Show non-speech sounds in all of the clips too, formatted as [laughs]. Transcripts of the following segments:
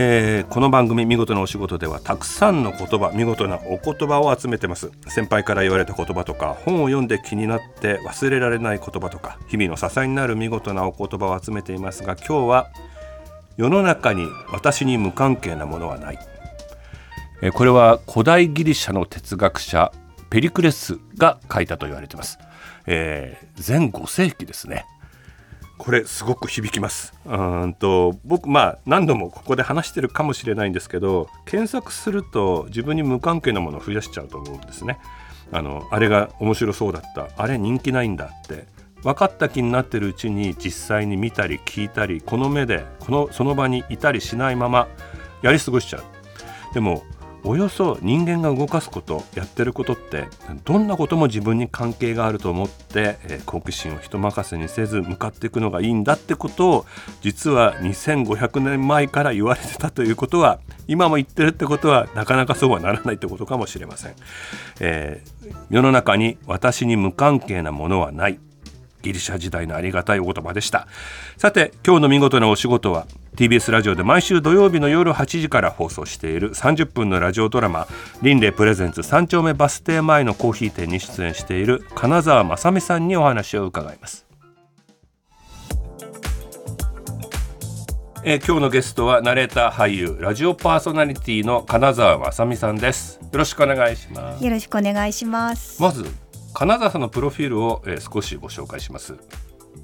えーこの番組見事なお仕事ではたくさんの言葉見事なお言葉を集めてます。先輩から言われた言葉とか本を読んで気になって忘れられない言葉とか日々の支えになる見事なお言葉を集めていますが今日は世の中に私に無関係なものはない。えこれは古代ギリシャの哲学者ペリクレスが書いたと言われています、えー前5世紀ですね。これすごく響きます。うんと僕まあ何度もここで話してるかもしれないんですけど検索すると自分に無関係なものを増やしちゃうと思うんですね。あのあれが面白そうだった。あれ人気ないんだって。分かった気になってるうちに実際に見たり聞いたりこの目でこのその場にいたりしないままやり過ごしちゃう。でもおよそ人間が動かすことやってることってどんなことも自分に関係があると思って、えー好奇心を人任せにせず向かっていくのがいいんだってことを実は2500年前から言われてたということは今も言ってるってことはなかなかそうはならないってことかもしれません、えー世の中に私に無関係なものはない。ギリシャ時代のありがたいお言葉でした。さて今日の見事なお仕事は TBS ラジオで毎週土曜日の夜8時から放送している30分のラジオドラマ「リンレイプレゼンツ三丁目バス停前のコーヒー店」に出演している金沢雅美さんにお話を伺います。えー今日のゲストはナレーター俳優ラジオパーソナリティの金沢雅美さんです。よろしくお願いします。よろしくお願いします。まず金沢さんのプロフィールを、えー少しご紹介します、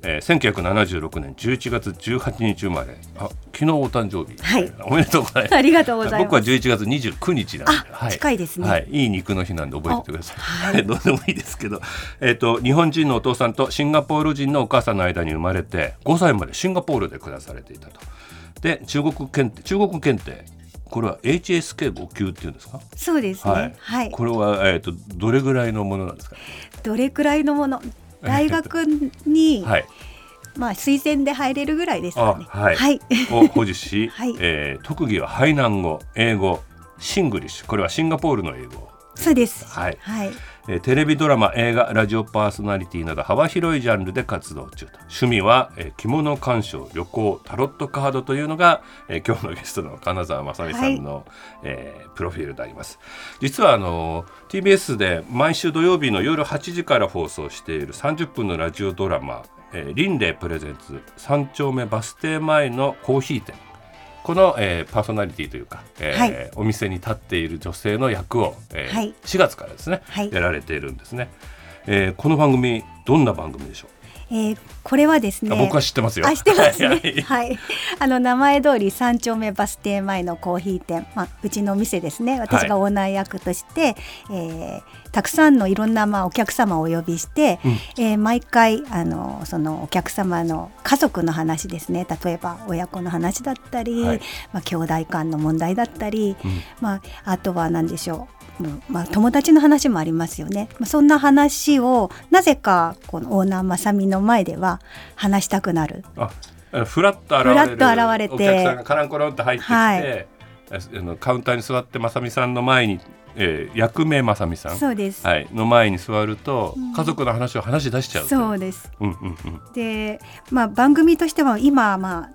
えー、1976年11月18日生まれ。あ昨日お誕生日、はい。おめでとうございます。[laughs] ありがとうございます。僕は11月29日なんで、あ近いですね。はい、いい肉の日なんで覚えててください。あ [laughs] はい、どうでもいいですけど、えっ、と日本人のお父さんとシンガポール人のお母さんの間に生まれて、5歳までシンガポールで暮らされていたと。で、中国検定、中国検定、これは HSK5 級っていうんですか？そうですね。はい。これはえっ、とどれぐらいのものなんですか？どれくらいのもの、大学に、はい。まあ推薦で入れるぐらいですかね。あはいはい。を保持し、[laughs] はいえー特技はハイナン語、英語、シングリッシュ、これはシンガポールの英語。そうです。はいはい。えーテレビドラマ映画ラジオパーソナリティなど幅広いジャンルで活動中と。趣味は、えー着物鑑賞旅行タロットカードというのが、えー今日のゲストの金沢雅美さんの、えープロフィールであります。実はあの TBS で毎週土曜日の夜8時から放送している30分のラジオドラマ「えー、リンレイプレゼンツ三丁目バス停前のコーヒー店」この、えーパーソナリティというか、えーはい。お店に立っている女性の役を、えーはい。4月からですね、はい。やられているんですね、えーこの番組どんな番組でしょえーこれはですう、ね。あ僕は知ってますよあ、知ってます [laughs] はいね。はい。あの名前通り三丁目バス停前のコーヒー店、まあうちのお店ですね。私がオーナー役として、えーたくさんのいろんなまあお客様をお呼びして、うんえー毎回あのそのお客様の家族の話ですね。例えば親子の話だったり、はいまあ兄弟間の問題だったり、うんまああとは何でしょう。うんまあ、友達の話もありますよね、まあ、そんな話をなぜかこのオーナーまさみの前では話したくなる。ああフラッと現れるフラッと現れてお客さんがカランコロンって入ってきて、はいあのカウンターに座ってまさみさんの前に、えー役名まさみさん、そうです、はい、の前に座ると、うん。家族の話を話し出しちゃうそう。うです。うんうんうん。で、まあ、番組としては今、まあ、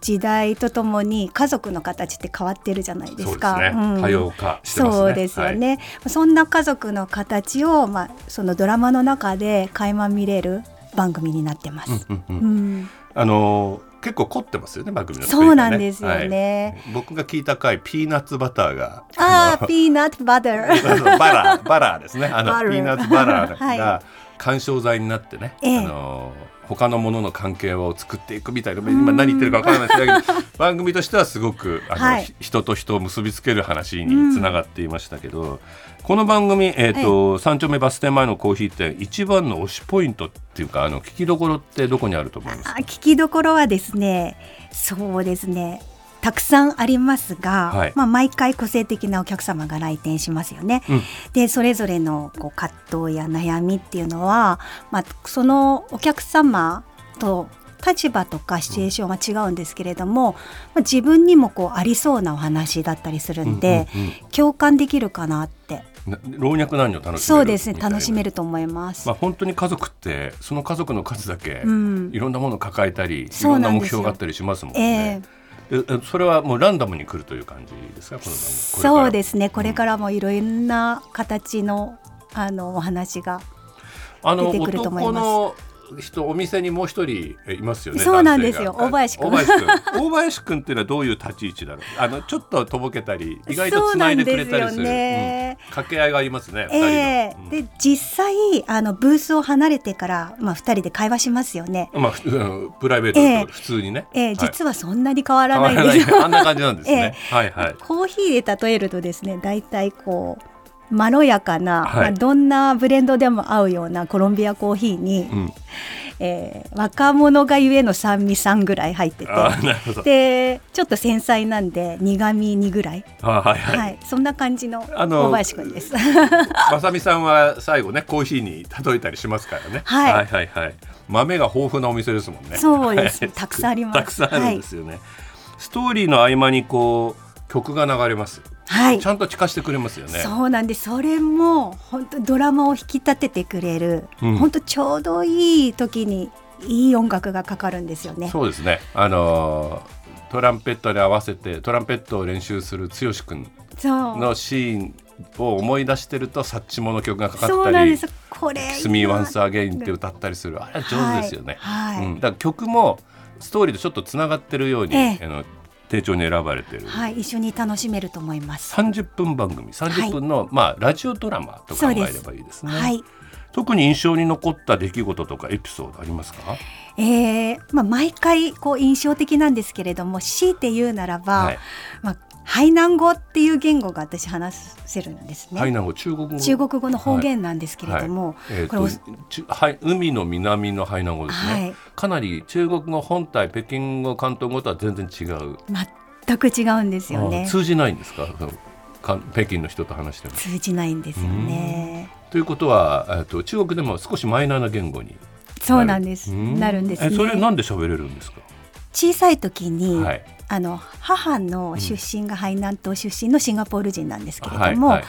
時代とともに家族の形って変わってるじゃないですか。そうですね、うん。多様化してますね。そうですよね、そんな家族の形を、まあ、そのドラマの中で垣間見れる番組になってます。はいうんうん。ううんん。あのー結構凝ってますよね番組の作そうなんですよね。はい。僕が聞いた回ピーナッツバターがああ、ピーナッツバター。[laughs] バラーバラーですね。あのピーナッツバラーはい。が緩衝材になってね、ええ。あの他のものの関係を作っていくみたいな今何言ってるか分からないですけど番組としてはすごくあの、はい。ひ人と人を結びつける話につながっていましたけど、この番組、えーと三丁目バス停前のコーヒー店一番の推しポイントっていうかあの聞きどころってどこにあると思いますか？あ聞きどころはですねそうですねたくさんありますが、はい。まあ、毎回個性的なお客様が来店しますよね。うん。でそれぞれのこう葛藤や悩みっていうのは、まあ、そのお客様と立場とかシチュエーションが違うんですけれども、まあ、自分にもこうありそうなお話だったりするんで、うんうん共感できるかなって。老若男女楽しめるそうですね楽しめると思います。まあ本当に家族ってその家族の数だけうん。いろんなものを抱えたり、いそろんなんですよ。標があったりしますもんえねそれはもうランダムに来るという感じですか？この番組そうですすねこれらからもいろんな形のあのお話が出てくると思います。男の人お店にもう一人えいますよねそうなんですよ。大林君大林君大林君っていうのはどういう立ち位置だろう。あのちょっととぼけたり [laughs] 意外とつないでくれたりする。すよね。うん。掛け合いがありますね、ええ。二人の、で実際あのブースを離れてから、まあ、2人で会話しますよね。うんまあプライベートだと普通にね、ええはい。実はそんなに変わらないですよ。あんな感じなんですね、[laughs] はいはい。コーヒーで例えるとですね大体こうまろやかな、はい。まあ、どんなブレンドでも合うようなコロンビアコーヒーに、うん、えー若者がゆえの酸味3ぐらい入ってて。でちょっと繊細なんで苦味2ぐらい、あはいはい、はい、そんな感じの小林くんです。[laughs] まさみさんは最後ねコーヒーに例えたりしますからね、はい。はいはいはい。豆が豊富なお店ですもんね。そうです。はい。たくさんあります。たくさんあるんですよね、ストーリーの合間にこう曲が流れます、はい。ちゃんと聞かせてくれますよね。そうなんです。それも本当ドラマを引き立ててくれる、うん。本当ちょうどいい時にいい音楽がかかるんですよね。そうですね。あのートランペットで合わせてトランペットを練習する剛くんのシーンを思い出してるとサッチモの曲がかかったりそうなんです。これ「スミーワンスアゲイン」って歌ったりする。あれは上手ですよね、はい、はい。うん、だから曲もストーリーとちょっとつながってるように、ええ。あの丁重に選ばれてる、はい、一緒に楽しめると思います。30分番組。30分の、まあ、ラジオドラマと考えればいいですね。はい、特に印象に残った出来事とかエピソードありますか？えーまあ、毎回こう印象的なんですけれども強いて言うならば、はい。まあ、ハイナン語っていう言語が私話せるんですね。ハイナン語中国語中国語の方言なんですけれども、えーことれちゅはい海の南のハイナン語ですね、はい。かなり中国語本体北京語広東語とは全然違う、全く違うんですよあね。通じないんですか？北京の人と話しても通じないんですよね。ということは、えー、と中国でも少しマイナーな言語にそうなんです。うん。なるんですえそれね。なんで喋れるんですか、小さい時に、はいあの母の出身がハイ南島出身のシンガポール人なんですけれども、はいはい。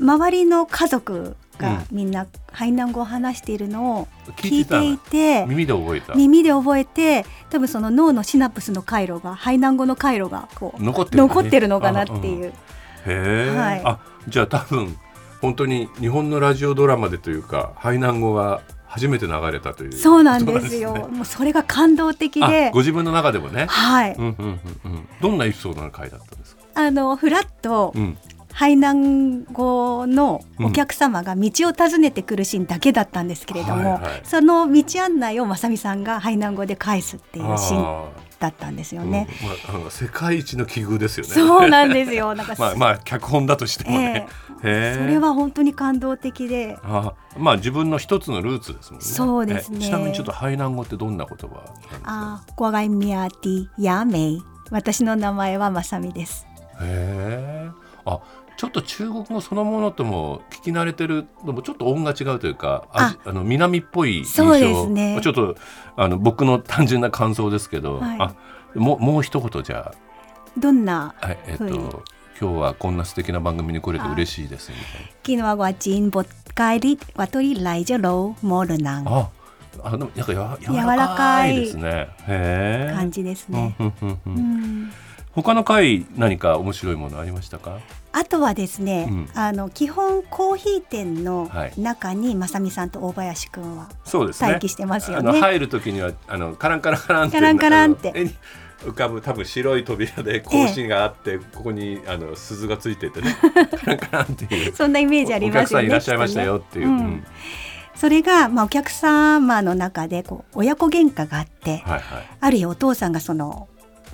周りの家族うん。がみんなハイ南語を話しているのを聞いていていて、耳で覚えた。耳で覚えて多分その脳のシナプスの回路がハイ南語の回路がこう残ってるのね残ってるのかなっていう。へえ、はい。あじゃあ多分本当に日本のラジオドラマでというかハイナン語が初めて流れたというそうなんですよ。ね。もうそれが感動的あでご、自分の中でもね、うはい。んうんうんうん、どんなエピソードの回だったんですか、あのフラッとうん、ハイ南語のお客様が道を尋ねてくるシーンだけだったんですけれども、はいはい。その道案内をまさみさんがハイ南語で返すっていうシーン。あだったんですよーね。うん。まあ、世界一の奇遇ですよね。そうなんですよ。[laughs] なんか、まあまあ脚本だとしてもね、へえ。それは本当に感動的で、あまあ自分の一つのルーツですもんね。そうですね。えちなみにちょっとハイナン語ってどんな言葉あ、ゴガイミアティヤメイ。私の名前はまさみです。へえ。あちょっと中国語そのものとも聞き慣れてるのもちょっと音が違うというかああの南っぽい印象そうですね。ちょっとあの僕の単純な感想ですけど、はい。あもうもう一言じゃどんなあ、はいえっと今日はこんな素敵な番組に来れて嬉しいですみたいキノワゴアジンボカイリワトリライジャローモルナンなああのなんかや柔柔らかいいですね。感じですね。うんうんうんううんん他の回何か面白いものありましたか？あとはですね、うん。あの基本コーヒー店のはい。中にまさみさんと大林くんはそうですね。待機してますよね。あの入る時にはあのカランカランカランってカランカランって。浮かぶ多分白い扉で格子があって、ここにあの鈴がついててね。[laughs] カランカランっていう。そんなイメージありますよね。お客さんいらっしゃいましたよっていう、きっとね。うん。それが、まあ、お客様の中でこう親子喧嘩があって、はいはい。ある日お父さんがその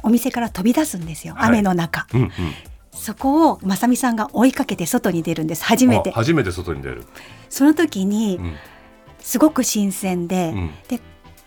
お店から飛び出すんですよ、はい。雨の中。うんうん。そこをまさみさんが追いかけて外に出るんです。初めて。あ初めて外に出る、その時にうん。すごく新鮮で、うん。で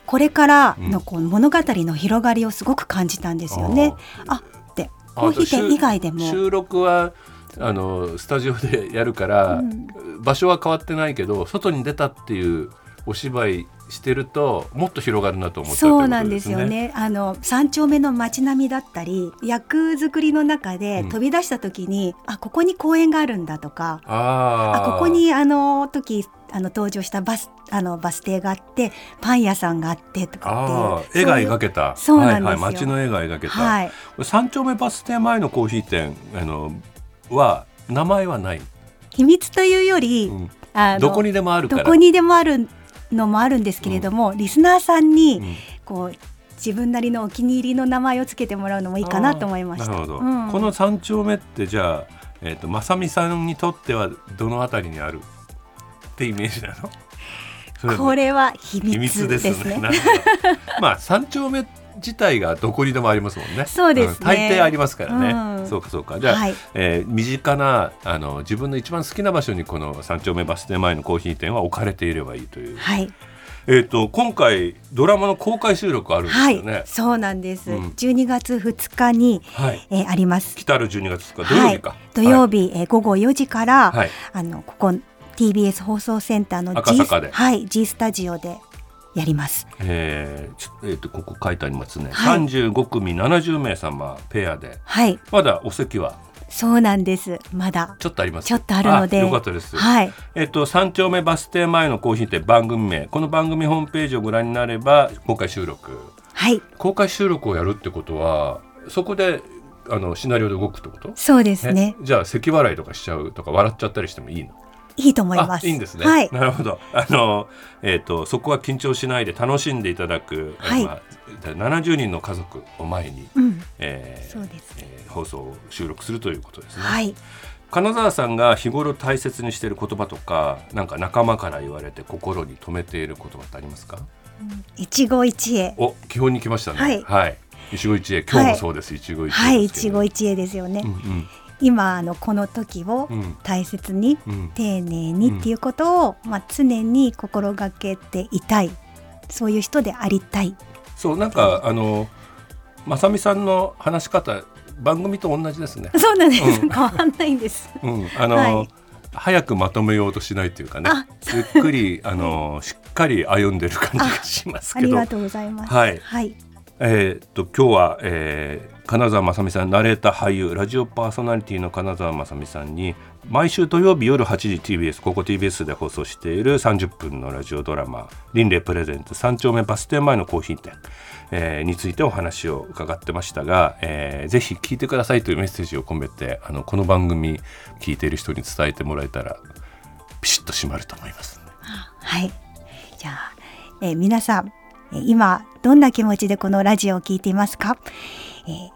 これからのこう物語の広がりをすごく感じたんですよね。あでコーヒー店以外でも。収録はあのスタジオでやるから、うん、場所は変わってないけど外に出たっていうお芝居してるともっと広がるなと思ったそうなんですよね。あの三丁目の街並みだったり役作りの中で飛び出した時に、うん、あここに公園があるんだとかあここにあの時あの登場したバスあのバス停があってパン屋さんがあってとかって絵が描けた。そうなんですよ、はいはい、街の絵が描けた、はい、三丁目バス停前のコーヒー店あのは名前はない。秘密というより、うん、あどこにでもあるどこにでもあるのもあるんですけれども、うん、リスナーさんにこう、自分なりのお気に入りの名前をつけてもらうのもいいかなと思いました。なるほど、うん、この三丁目ってじゃあ、えーと、まさみさんにとってはどのあたりにあるってイメージなの？[laughs] これは秘密ですね。ね。まあ三丁目自体がどこにでもありますもんね。そうです、ねうん、大抵ありますからね。うん、そうかそうか。じゃあ、はい、えー、身近なあの自分の一番好きな場所にこの三丁目バス停前のコーヒー店は置かれていればいいという。はい。えっ、ー、と今回ドラマの公開収録あるんですよね。はい、そうなんです。うん、12月2日に、はい、えー、あります。来たる12月2日土曜日か。はい、土曜日、はい、えー、午後4時から、はい、あのここ TBS 放送センターの G, はい、G スタジオでやります。えー、えー、とここ書いてありますね。三十五組七十名様ペアで、はい、まだお席は？そうなんです。まだちょっとあります。ちょっとあるので、よかったです。はい。えっと三丁目バス停前のコーヒー店番組名、この番組ホームページをご覧になれば公開収録。はい。公開収録をやるってことは、そこであのシナリオで動くってこと？そうですね。じゃあ咳払いとかしちゃうとか笑っちゃったりしてもいいの？いいと思います。いいんですね。はい、なるほど。あのえっ、ー、とそこは緊張しないで楽しんでいただく、はい、まあ70人の家族を前に、うん、えー、そうです、えー、放送を収録するということですね。はい。金沢さんが日頃大切にしている言葉とか、なんか仲間から言われて心に留めている言葉ってありますか？一期一会。お、基本に来ましたね。はい。はい、一期一会、今日もそうです。はい、一期一会。はい、一期一会ですよね。うんうん今のこの時を大切に、うん、丁寧にっていうことを、まあ、常に心がけていたいそういう人でありたい。そうなんかあのまさみさんの話し方番組と同じですね。そうなんです、うん、変わんないんです。うん、あの、はい、早くまとめようとしないというかね、ゆっくりあのしっかり歩んでる感じがしますけど。ありがとうございます。はい。はい。えー、っと今日は、えー、金沢雅美さんナレーター俳優ラジオパーソナリティの金沢雅美さんに毎週土曜日夜8時 TBS ここ TBS で放送している30分のラジオドラマ「リンレプレゼンツ三丁目バス停前のコーヒー店」えー、についてお話を伺ってましたが、えー、ぜひ聞いてくださいというメッセージを込めてあのこの番組聞いている人に伝えてもらえたらピシッと締まると思います。はいじゃあ、えー、皆さん今どんな気持ちでこのラジオを聞いていますか、えー、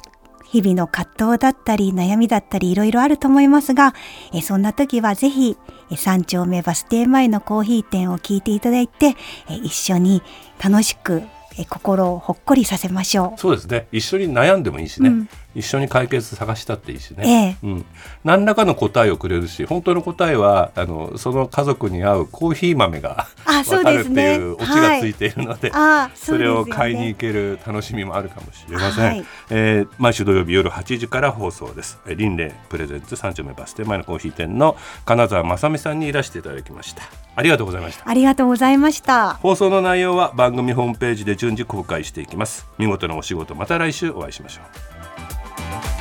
日々の葛藤だったり悩みだったりいろいろあると思いますが、えそんな時はぜひ三丁目バス停前のコーヒー店を聞いていただいて、え一緒に楽しくえ心をほっこりさせましょう。そうですね。一緒に悩んでもいいしね、うん、一緒に解決探したっていいしね、ええ、うん、何らかの答えをくれるし本当の答えはあのその家族に合うコーヒー豆が分か [laughs] るっていうオチがついているのではい、それを買いに行ける楽しみもあるかもしれません、はい、えー、毎週土曜日夜8時から放送です。リンレプレゼンツ三丁目バス停前のコーヒー店の金沢正美さんにいらしていただきました。ありがとうございました。ありがとうございました。放送の内容は番組ホームページで順次公開していきます。見事なお仕事また来週お会いしましょう Thank you.